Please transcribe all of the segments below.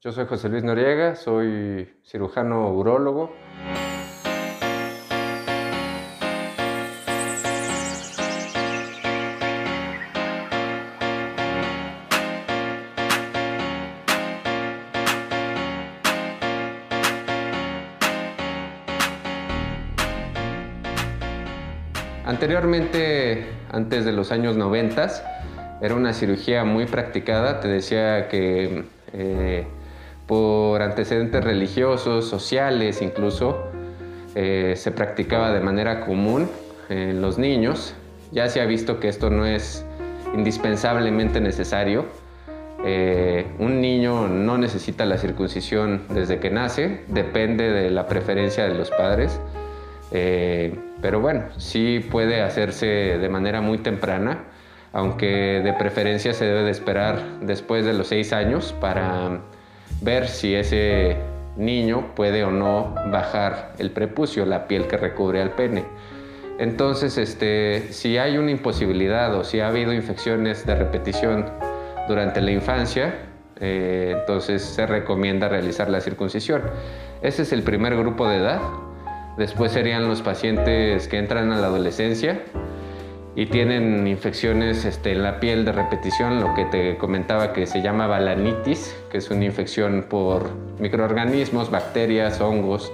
Yo soy José Luis Noriega, soy cirujano urólogo. Anteriormente, antes de los años 90, era una cirugía muy practicada. Te decía que eh, por antecedentes religiosos, sociales incluso, eh, se practicaba de manera común en los niños. Ya se ha visto que esto no es indispensablemente necesario. Eh, un niño no necesita la circuncisión desde que nace, depende de la preferencia de los padres. Eh, pero bueno, sí puede hacerse de manera muy temprana, aunque de preferencia se debe de esperar después de los seis años para ver si ese niño puede o no bajar el prepucio, la piel que recubre al pene. Entonces, este, si hay una imposibilidad o si ha habido infecciones de repetición durante la infancia, eh, entonces se recomienda realizar la circuncisión. Ese es el primer grupo de edad. Después serían los pacientes que entran a la adolescencia y tienen infecciones este, en la piel de repetición, lo que te comentaba que se llama balanitis, que es una infección por microorganismos, bacterias, hongos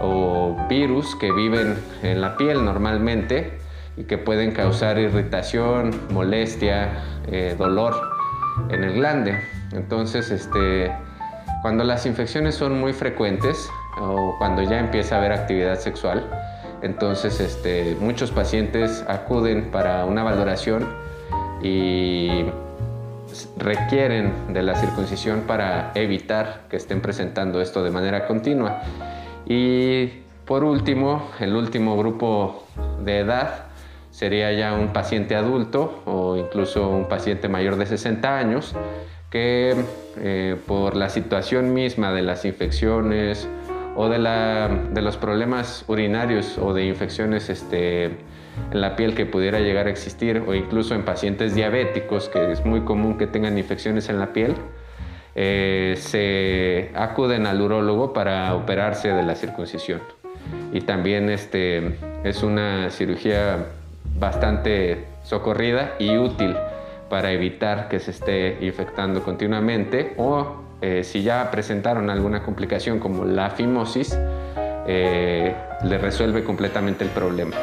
o virus que viven en la piel normalmente y que pueden causar irritación, molestia, eh, dolor en el glande. Entonces, este, cuando las infecciones son muy frecuentes o cuando ya empieza a haber actividad sexual, entonces, este, muchos pacientes acuden para una valoración y requieren de la circuncisión para evitar que estén presentando esto de manera continua. Y por último, el último grupo de edad sería ya un paciente adulto o incluso un paciente mayor de 60 años que eh, por la situación misma de las infecciones o de, la, de los problemas urinarios o de infecciones este, en la piel que pudiera llegar a existir o incluso en pacientes diabéticos, que es muy común que tengan infecciones en la piel, eh, se acuden al urólogo para operarse de la circuncisión. Y también este, es una cirugía bastante socorrida y útil para evitar que se esté infectando continuamente o eh, si ya presentaron alguna complicación como la fimosis, eh, le resuelve completamente el problema.